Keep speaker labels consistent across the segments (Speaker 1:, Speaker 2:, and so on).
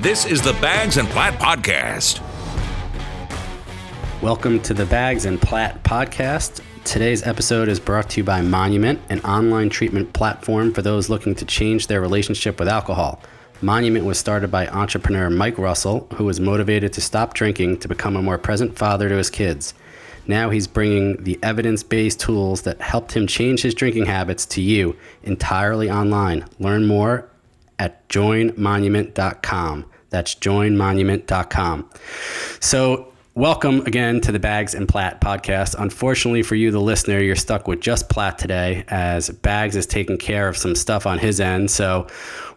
Speaker 1: This is the Bags and Platt Podcast.
Speaker 2: Welcome to the Bags and Platt Podcast. Today's episode is brought to you by Monument, an online treatment platform for those looking to change their relationship with alcohol. Monument was started by entrepreneur Mike Russell, who was motivated to stop drinking to become a more present father to his kids. Now he's bringing the evidence based tools that helped him change his drinking habits to you entirely online. Learn more at joinmonument.com. That's joinmonument.com. So, welcome again to the Bags and Platt podcast. Unfortunately for you, the listener, you're stuck with just Platt today as Bags is taking care of some stuff on his end. So,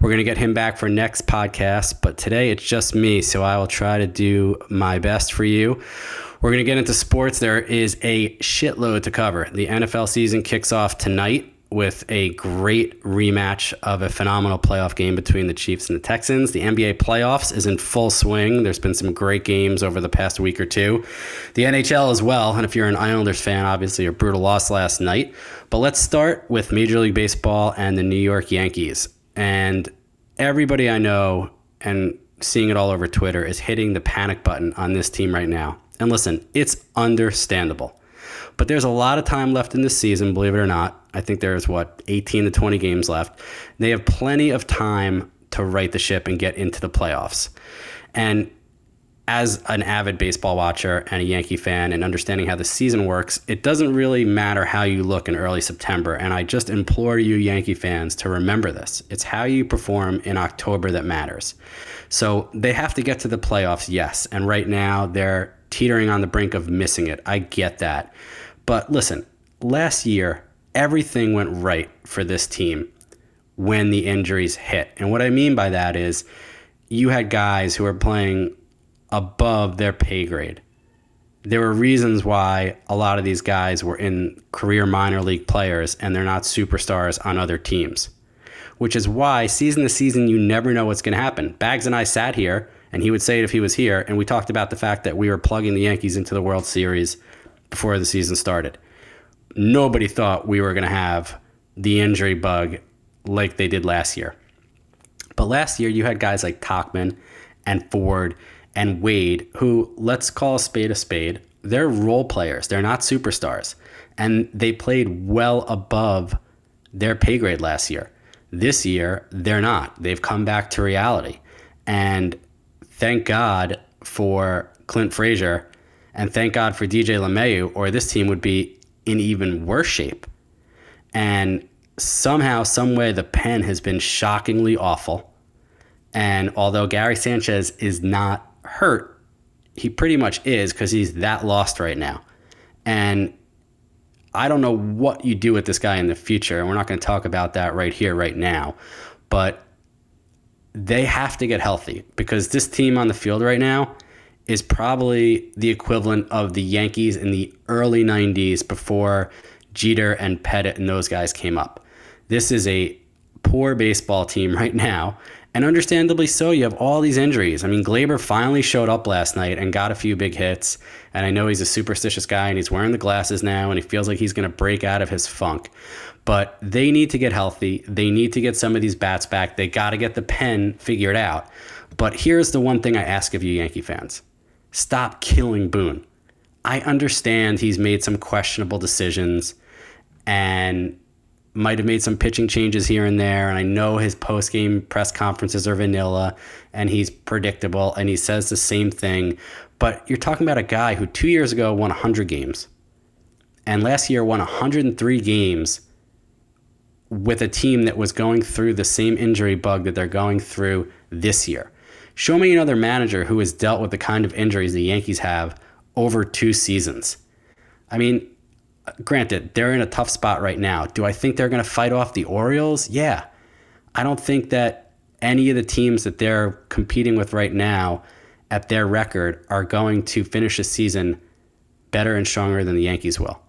Speaker 2: we're going to get him back for next podcast. But today it's just me. So, I will try to do my best for you. We're going to get into sports. There is a shitload to cover. The NFL season kicks off tonight with a great rematch of a phenomenal playoff game between the Chiefs and the Texans. The NBA playoffs is in full swing. There's been some great games over the past week or two. The NHL as well. And if you're an Islanders fan, obviously a brutal loss last night. But let's start with Major League Baseball and the New York Yankees. And everybody I know and seeing it all over Twitter is hitting the panic button on this team right now. And listen, it's understandable. But there's a lot of time left in this season, believe it or not. I think there's what 18 to 20 games left. They have plenty of time to right the ship and get into the playoffs. And as an avid baseball watcher and a Yankee fan and understanding how the season works, it doesn't really matter how you look in early September. And I just implore you, Yankee fans, to remember this. It's how you perform in October that matters. So they have to get to the playoffs, yes. And right now they're teetering on the brink of missing it. I get that. But listen, last year, everything went right for this team when the injuries hit. And what I mean by that is you had guys who were playing above their pay grade. There were reasons why a lot of these guys were in career minor league players and they're not superstars on other teams, which is why season to season, you never know what's going to happen. Bags and I sat here, and he would say it if he was here, and we talked about the fact that we were plugging the Yankees into the World Series before the season started. Nobody thought we were going to have the injury bug like they did last year. But last year, you had guys like Tauchman and Ford and Wade, who, let's call a spade a spade, they're role players. They're not superstars. And they played well above their pay grade last year. This year, they're not. They've come back to reality. And thank God for Clint Frazier and thank God for DJ LeMahieu, or this team would be in even worse shape. And somehow, some way, the pen has been shockingly awful. And although Gary Sanchez is not hurt, he pretty much is because he's that lost right now. And I don't know what you do with this guy in the future. And we're not going to talk about that right here, right now. But they have to get healthy because this team on the field right now is probably the equivalent of the Yankees in the early 90s before Jeter and Pettitte and those guys came up. This is a poor baseball team right now, and understandably so. You have all these injuries. I mean, Gleyber finally showed up last night and got a few big hits, and I know he's a superstitious guy and he's wearing the glasses now and he feels like he's going to break out of his funk. But they need to get healthy. They need to get some of these bats back. They got to get the pen figured out. But here's the one thing I ask of you, Yankee fans stop killing Boone. I understand he's made some questionable decisions and might have made some pitching changes here and there. And I know his post game press conferences are vanilla and he's predictable and he says the same thing. But you're talking about a guy who two years ago won 100 games and last year won 103 games with a team that was going through the same injury bug that they're going through this year. Show me another manager who has dealt with the kind of injuries the Yankees have over two seasons. I mean, granted, they're in a tough spot right now. Do I think they're going to fight off the Orioles? Yeah. I don't think that any of the teams that they're competing with right now at their record are going to finish the season better and stronger than the Yankees will.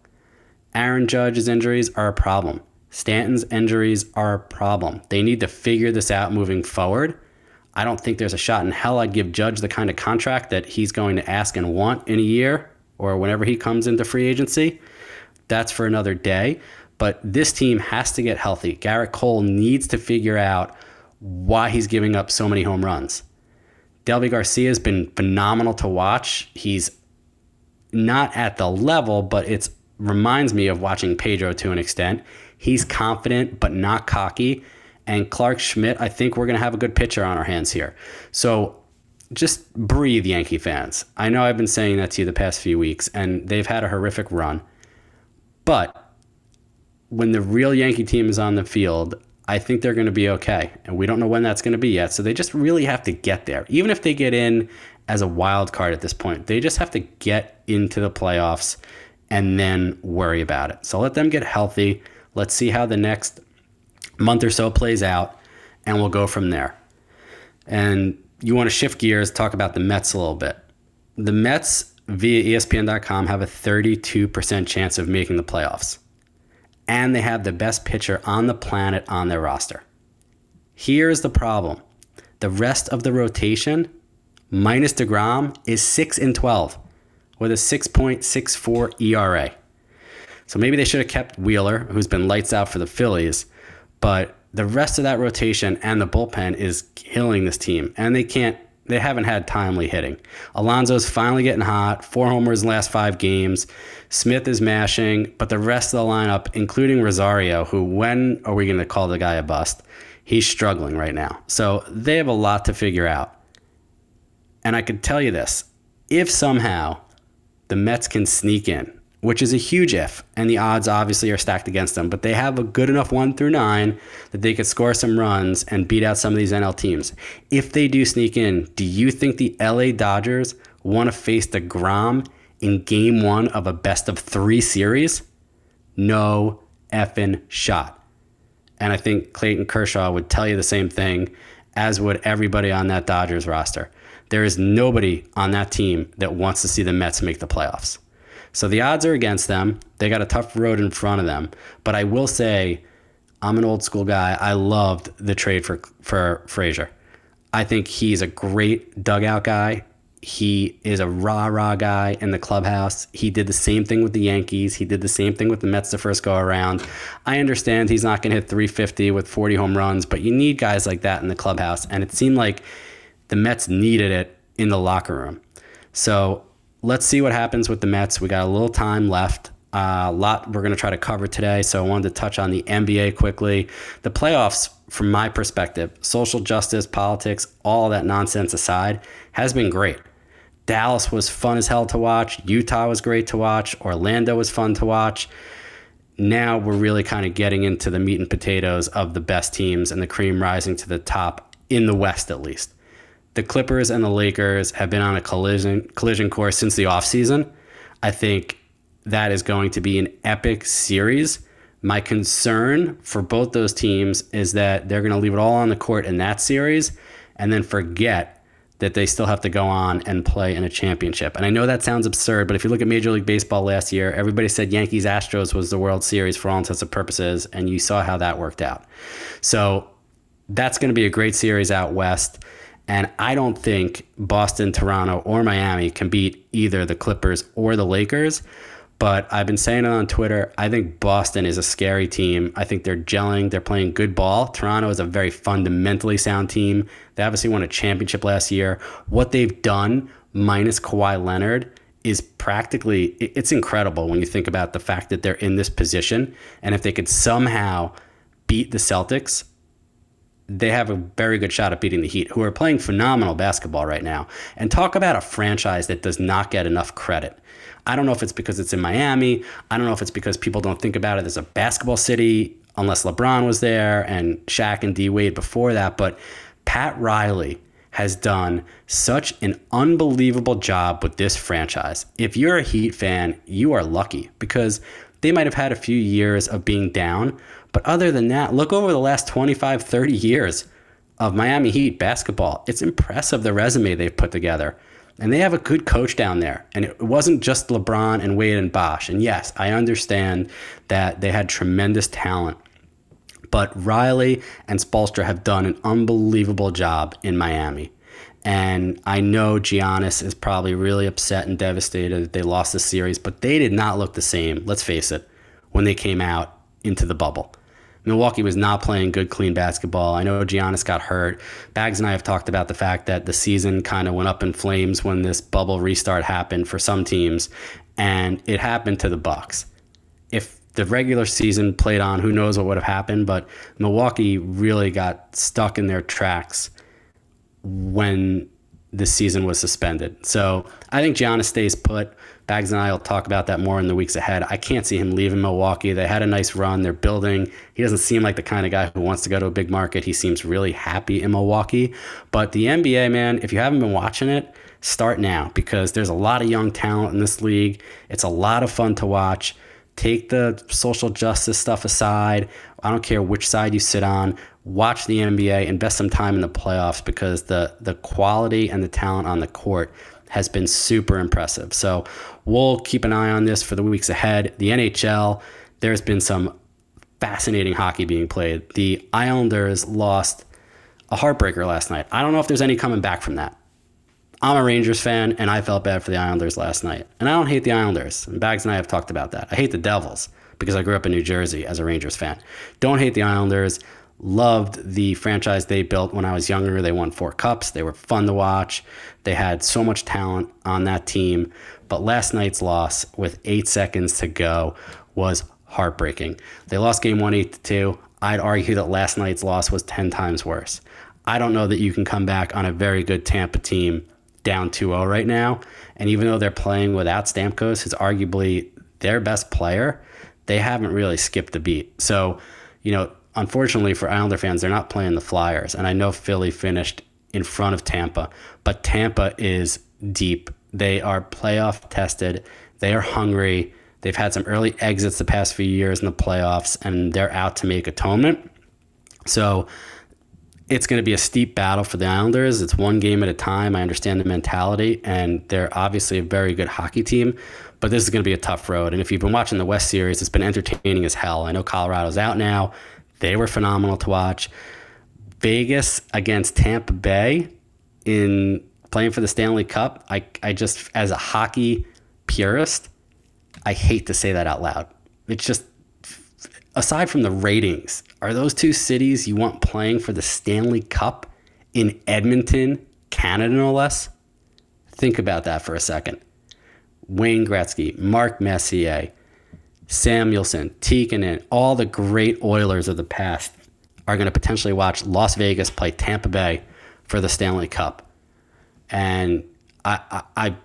Speaker 2: Aaron Judge's injuries are a problem. Stanton's injuries are a problem. They need to figure this out moving forward. I don't think there's a shot in hell I'd give Judge the kind of contract that he's going to ask and want in a year or whenever he comes into free agency. That's for another day. But this team has to get healthy. Gerrit Cole needs to figure out why he's giving up so many home runs. Deivi Garcia has been phenomenal to watch. He's not at the level, but it reminds me of watching Pedro to an extent. He's confident but not cocky. And Clarke Schmidt, I think we're going to have a good pitcher on our hands here. So just breathe, Yankee fans. I know I've been saying that to you the past few weeks, and they've had a horrific run. But when the real Yankee team is on the field, I think they're going to be okay. And we don't know when that's going to be yet. So they just really have to get there. Even if they get in as a wild card at this point, they just have to get into the playoffs and then worry about it. So let them get healthy. Let's see how the next month or so plays out, and we'll go from there. And you want to shift gears, talk about the Mets a little bit. The Mets via ESPN.com have a 32% chance of making the playoffs, and they have the best pitcher on the planet on their roster. Here's the problem the rest of the rotation, minus DeGrom, is 6 and 12 with a 6.64 ERA. So maybe they should have kept Wheeler, who's been lights out for the Phillies, but the rest of that rotation and the bullpen is killing this team, and they can't. They haven't had timely hitting. Alonso's finally getting hot. Four homers in the last five games. Smith is mashing, but the rest of the lineup, including Rosario, who when are we going to call the guy a bust? He's struggling right now. So they have a lot to figure out. And I could tell you this: if somehow the Mets can sneak in, which is a huge if, and the odds obviously are stacked against them. But they have a good enough one through nine that they could score some runs and beat out some of these NL teams. If they do sneak in, do you think the LA Dodgers want to face deGrom in game one of a best of three series? No effing shot. And I think Clayton Kershaw would tell you the same thing, as would everybody on that Dodgers roster. There is nobody on that team that wants to see the Mets make the playoffs. So the odds are against them. They got a tough road in front of them. But I will say, I'm an old school guy. I loved the trade for for Frazier. I think he's a great dugout guy. He is a rah rah guy in the clubhouse. He did the same thing with the Yankees. He did the same thing with the Mets the first go around. I understand he's not going to hit 350 with 40 home runs, but you need guys like that in the clubhouse. And it seemed like the Mets needed it in the locker room. So let's see what happens with the Mets. We got a little time left. Uh, a lot we're going to try to cover today. So I wanted to touch on the NBA quickly. The playoffs, from my perspective, social justice, politics, all that nonsense aside, has been great. Dallas was fun as hell to watch. Utah was great to watch. Orlando was fun to watch. Now we're really kind of getting into the meat and potatoes of the best teams and the cream rising to the top in the West, at least the Clippers and the Lakers have been on a collision collision course since the offseason. I think that is going to be an epic series. My concern for both those teams is that they're going to leave it all on the court in that series and then forget that they still have to go on and play in a championship. And I know that sounds absurd, but if you look at Major League Baseball last year, everybody said Yankees Astros was the World Series for all intents and purposes, and you saw how that worked out. So that's going to be a great series out west. And I don't think Boston, Toronto, or Miami can beat either the Clippers or the Lakers. But I've been saying it on Twitter. I think Boston is a scary team. I think they're gelling. They're playing good ball. Toronto is a very fundamentally sound team. They obviously won a championship last year. What they've done, minus Kawhi Leonard, is practically it's incredible when you think about the fact that they're in this position. And if they could somehow beat the Celtics, they have a very good shot at beating the Heat, who are playing phenomenal basketball right now. And talk about a franchise that does not get enough credit. I don't know if it's because it's in Miami. I don't know if it's because people don't think about it as a basketball city, unless LeBron was there and Shaq and D Wade before that. But Pat Riley has done such an unbelievable job with this franchise. If you're a Heat fan, you are lucky because they might have had a few years of being down, but other than that, look over the last 25, 30 years of Miami Heat basketball. It's impressive the resume they've put together. And they have a good coach down there. And it wasn't just LeBron and Wade and Bosh. And yes, I understand that they had tremendous talent. But Riley and Spoelstra have done an unbelievable job in Miami. And I know Giannis is probably really upset and devastated that they lost the series, but they did not look the same, let's face it, when they came out into the bubble. Milwaukee was not playing good, clean basketball. I know Giannis got hurt. Bags and I have talked about the fact that the season kind of went up in flames when this bubble restart happened for some teams, and it happened to the Bucks. If the regular season played on, who knows what would have happened, but Milwaukee really got stuck in their tracks when the season was suspended. So I think Giannis stays put. Bags and I will talk about that more in the weeks ahead. I can't see him leaving Milwaukee. They had a nice run. They're building. He doesn't seem like the kind of guy who wants to go to a big market. He seems really happy in Milwaukee. But the NBA, man, if you haven't been watching it, start now because there's a lot of young talent in this league. It's a lot of fun to watch. Take the social justice stuff aside. I don't care which side you sit on. Watch the NBA, invest some time in the playoffs because the the quality and the talent on the court has been super impressive. So we'll keep an eye on this for the weeks ahead. The NHL, there's been some fascinating hockey being played. The Islanders lost a heartbreaker last night. I don't know if there's any coming back from that. I'm a Rangers fan, and I felt bad for the Islanders last night. And I don't hate the Islanders. And Bags and I have talked about that. I hate the Devils because I grew up in New Jersey as a Rangers fan. Don't hate the Islanders. Loved the franchise they built when I was younger. They won four cups. They were fun to watch. They had so much talent on that team. But last night's loss with eight seconds to go was heartbreaking. They lost game one, eight to two. I'd argue that last night's loss was 10 times worse. I don't know that you can come back on a very good Tampa team down 2 0 right now. And even though they're playing without Stamkos, who's arguably their best player, they haven't really skipped a beat. So, you know, unfortunately for Islander fans, they're not playing the Flyers. And I know Philly finished in front of Tampa, but Tampa is deep. They are playoff tested. They are hungry. They've had some early exits the past few years in the playoffs, and they're out to make atonement. So it's going to be a steep battle for the Islanders. It's one game at a time. I understand the mentality, and they're obviously a very good hockey team, but this is going to be a tough road. And if you've been watching the West Series, it's been entertaining as hell. I know Colorado's out now. They were phenomenal to watch. Vegas against Tampa Bay in playing for the Stanley Cup. I, I just, as a hockey purist, I hate to say that out loud. It's just, aside from the ratings, are those two cities you want playing for the Stanley Cup in Edmonton, Canada, no less? Think about that for a second. Wayne Gretzky, Mark Messier, Samuelsson, Tikkanen, all the great Oilers of the past are going to potentially watch Las Vegas play Tampa Bay for the Stanley Cup. And I, I, I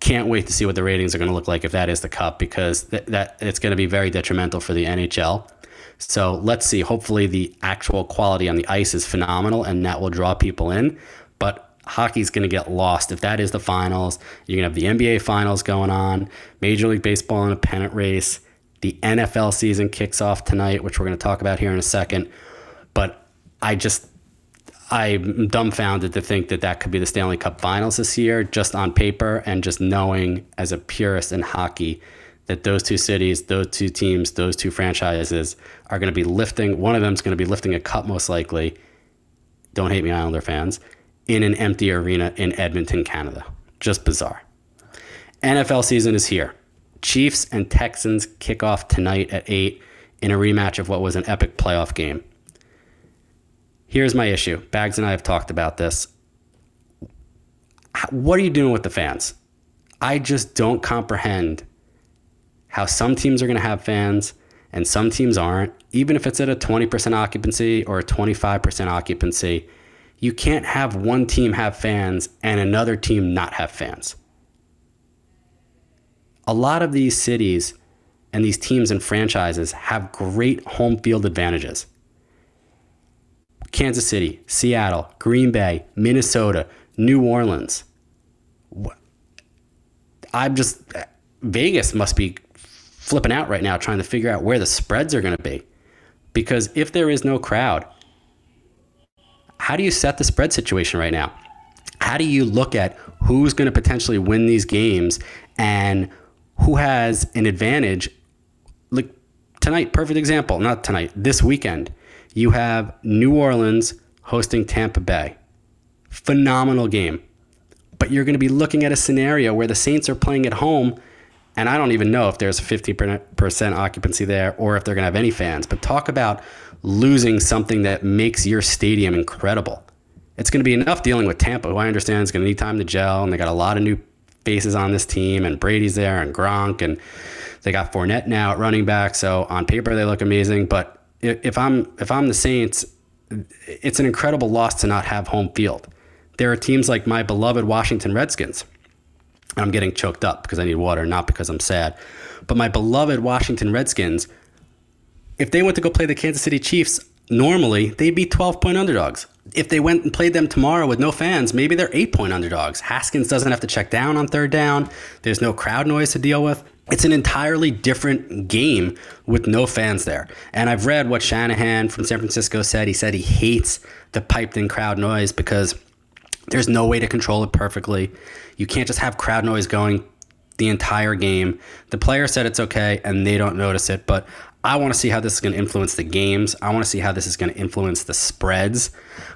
Speaker 2: can't wait to see what the ratings are going to look like if that is the cup because th- that it's going to be very detrimental for the NHL. So let's see. Hopefully, the actual quality on the ice is phenomenal and that will draw people in. But hockey's going to get lost if that is the finals. You're going to have the NBA finals going on, Major League Baseball in a pennant race. The NFL season kicks off tonight, which we're going to talk about here in a second. But I just, I'm dumbfounded to think that that could be the Stanley Cup finals this year, just on paper, and just knowing as a purist in hockey that those two cities, those two teams, those two franchises are going to be lifting. One of them is going to be lifting a cup, most likely. Don't hate me, Islander fans in an empty arena in Edmonton, Canada. Just bizarre. NFL season is here. Chiefs and Texans kick off tonight at 8 in a rematch of what was an epic playoff game. Here's my issue. Bags and I have talked about this. What are you doing with the fans? I just don't comprehend how some teams are going to have fans and some teams aren't, even if it's at a 20% occupancy or a 25% occupancy you can't have one team have fans and another team not have fans. A lot of these cities and these teams and franchises have great home field advantages. Kansas City, Seattle, Green Bay, Minnesota, New Orleans. I'm just, Vegas must be flipping out right now trying to figure out where the spreads are going to be. Because if there is no crowd, how do you set the spread situation right now? How do you look at who's going to potentially win these games and who has an advantage? Like tonight, perfect example, not tonight, this weekend, you have New Orleans hosting Tampa Bay. Phenomenal game. But you're going to be looking at a scenario where the Saints are playing at home And I don't even know if there's a 50% occupancy there or if they're going to have any fans. But talk about losing something that makes your stadium incredible. It's going to be enough dealing with Tampa, who I understand is going to need time to gel, and they got a lot of new faces on this team, and Brady's there, and Gronk, and they got Fournette now at running back. So on paper they look amazing, but if I'm if I'm the Saints, it's an incredible loss to not have home field. There are teams like my beloved Washington Redskins I'm getting choked up because I need water, not because I'm sad. But my beloved Washington Redskins, if they went to go play the Kansas City Chiefs, normally they'd be 12 point underdogs. If they went and played them tomorrow with no fans, maybe they're eight point underdogs. Haskins doesn't have to check down on third down. There's no crowd noise to deal with. It's an entirely different game with no fans there. And I've read what Shanahan from San Francisco said. He said he hates the piped in crowd noise because there's no way to control it perfectly. You can't just have crowd noise going the entire game. The player said it's okay and they don't notice it, but I want to see how this is going to influence the games. I want to see how this is going to influence the spreads.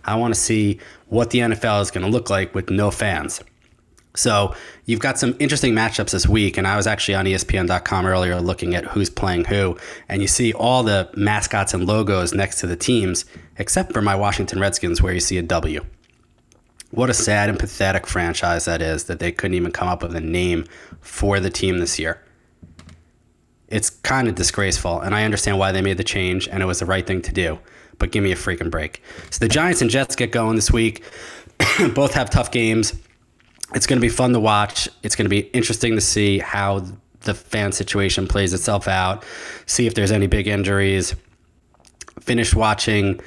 Speaker 2: I want to see what the NFL is going to look like with no fans. So you've got some interesting matchups this week, and I was actually on ESPN.com earlier looking at who's playing who, and you see all the mascots and logos next to the teams, except for my Washington Redskins, where you see a W. What a sad and pathetic franchise that is that they couldn't even come up with a name for the team this year. It's kind of disgraceful, and I understand why they made the change, and it was the right thing to do. But give me a freaking break. So the Giants and Jets get going this week. Both have tough games. It's going to be fun to watch. It's going to be interesting to see how the fan situation plays itself out, see if there's any big injuries. Finish watching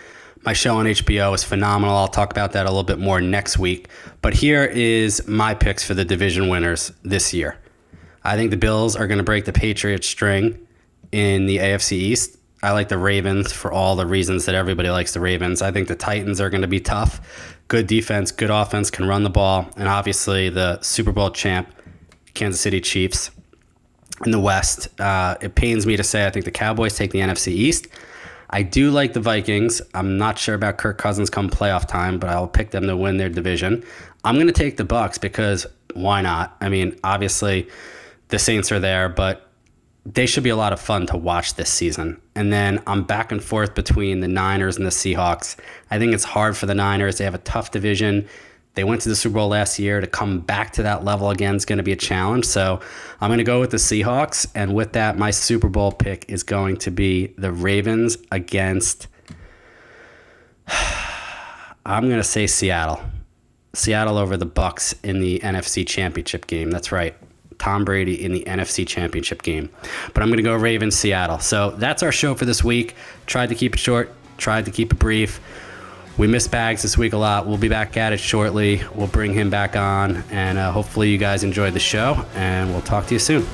Speaker 2: my show on HBO is phenomenal. I'll talk about that a little bit more next week. But here is my picks for the division winners this year. I think the Bills are going to break the Patriots string in the AFC East. I like the Ravens for all the reasons that everybody likes the Ravens. I think the Titans are going to be tough. Good defense, good offense, can run the ball. And obviously, the Super Bowl champ, Kansas City Chiefs in the West. Uh, it pains me to say I think the Cowboys take the NFC East. I do like the Vikings. I'm not sure about Kirk Cousins come playoff time, but I'll pick them to win their division. I'm going to take the Bucs because why not? I mean, obviously the Saints are there, but they should be a lot of fun to watch this season. And then I'm back and forth between the Niners and the Seahawks. I think it's hard for the Niners. They have a tough division. They went to the Super Bowl last year. To come back to that level again is going to be a challenge. So I'm going to go with the Seahawks. And with that, my Super Bowl pick is going to be the Ravens against. I'm going to say Seattle. Seattle over the Bucs in the NFC Championship game. That's right. Tom Brady in the NFC Championship game. But I'm going to go Ravens Seattle. So that's our show for this week. Tried to keep it short, tried to keep it brief. We missed Bags this week a lot. We'll be back at it shortly. We'll bring him back on, and uh, hopefully, you guys enjoyed the show, and we'll talk to you soon.